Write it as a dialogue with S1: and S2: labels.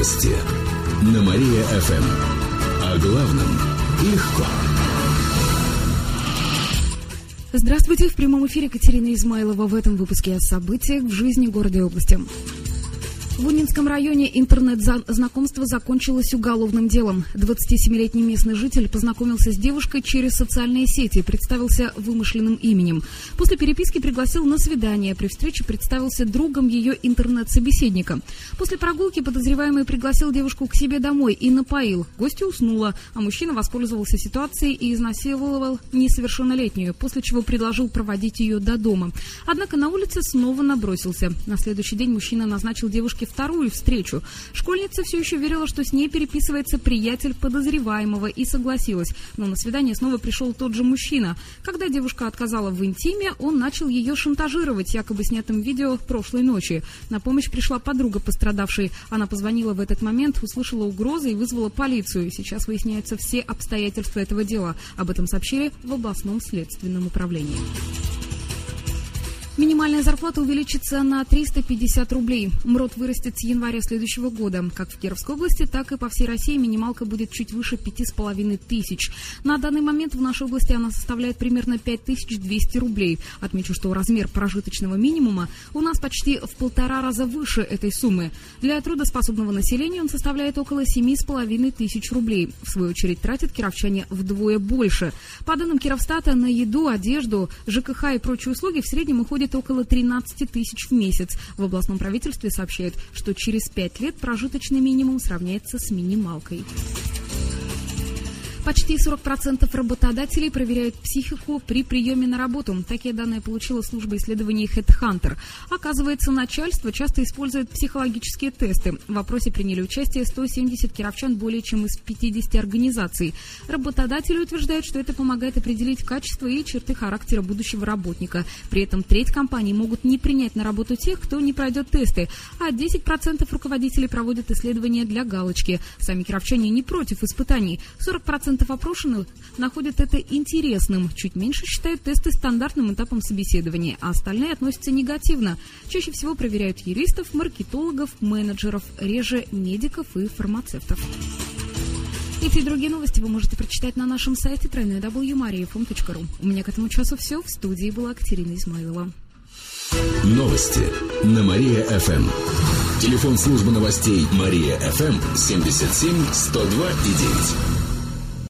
S1: Новости на Мария-ФМ. О главном легко.
S2: Здравствуйте, в прямом эфире Катерина Измайлова в этом выпуске о событиях в жизни города и области. В Унинском районе интернет-знакомство закончилось уголовным делом. 27-летний местный житель познакомился с девушкой через социальные сети представился вымышленным именем. После переписки пригласил на свидание. При встрече представился другом ее интернет-собеседника. После прогулки подозреваемый пригласил девушку к себе домой и напоил. Гостья уснула, а мужчина воспользовался ситуацией и изнасиловал несовершеннолетнюю, после чего предложил проводить ее до дома. Однако на улице снова набросился. На следующий день мужчина назначил девушке вторую встречу. Школьница все еще верила, что с ней переписывается приятель подозреваемого и согласилась. Но на свидание снова пришел тот же мужчина. Когда девушка отказала в интиме, он начал ее шантажировать, якобы снятым видео прошлой ночи. На помощь пришла подруга пострадавшей. Она позвонила в этот момент, услышала угрозы и вызвала полицию. Сейчас выясняются все обстоятельства этого дела. Об этом сообщили в областном следственном управлении. Минимальная зарплата увеличится на 350 рублей. МРОД вырастет с января следующего года. Как в Кировской области, так и по всей России минималка будет чуть выше 5,5 тысяч. На данный момент в нашей области она составляет примерно 5200 рублей. Отмечу, что размер прожиточного минимума у нас почти в полтора раза выше этой суммы. Для трудоспособного населения он составляет около 7,5 тысяч рублей. В свою очередь тратят кировчане вдвое больше. По данным Кировстата, на еду, одежду, ЖКХ и прочие услуги в среднем уходит стоит около 13 тысяч в месяц. В областном правительстве сообщают, что через пять лет прожиточный минимум сравняется с минималкой. Почти 40% работодателей проверяют психику при приеме на работу. Такие данные получила служба исследований HeadHunter. Оказывается, начальство часто использует психологические тесты. В вопросе приняли участие 170 кировчан более чем из 50 организаций. Работодатели утверждают, что это помогает определить качество и черты характера будущего работника. При этом треть компаний могут не принять на работу тех, кто не пройдет тесты, а 10% руководителей проводят исследования для галочки. Сами кировчане не против испытаний. 40% 40% опрошенных находят это интересным. Чуть меньше считают тесты стандартным этапом собеседования, а остальные относятся негативно. Чаще всего проверяют юристов, маркетологов, менеджеров, реже медиков и фармацевтов. Эти и другие новости вы можете прочитать на нашем сайте www.mariafm.ru. У меня к этому часу все. В студии была Катерина Измайлова.
S1: Новости на Мария-ФМ. Телефон службы новостей Мария-ФМ 77 102 и 9.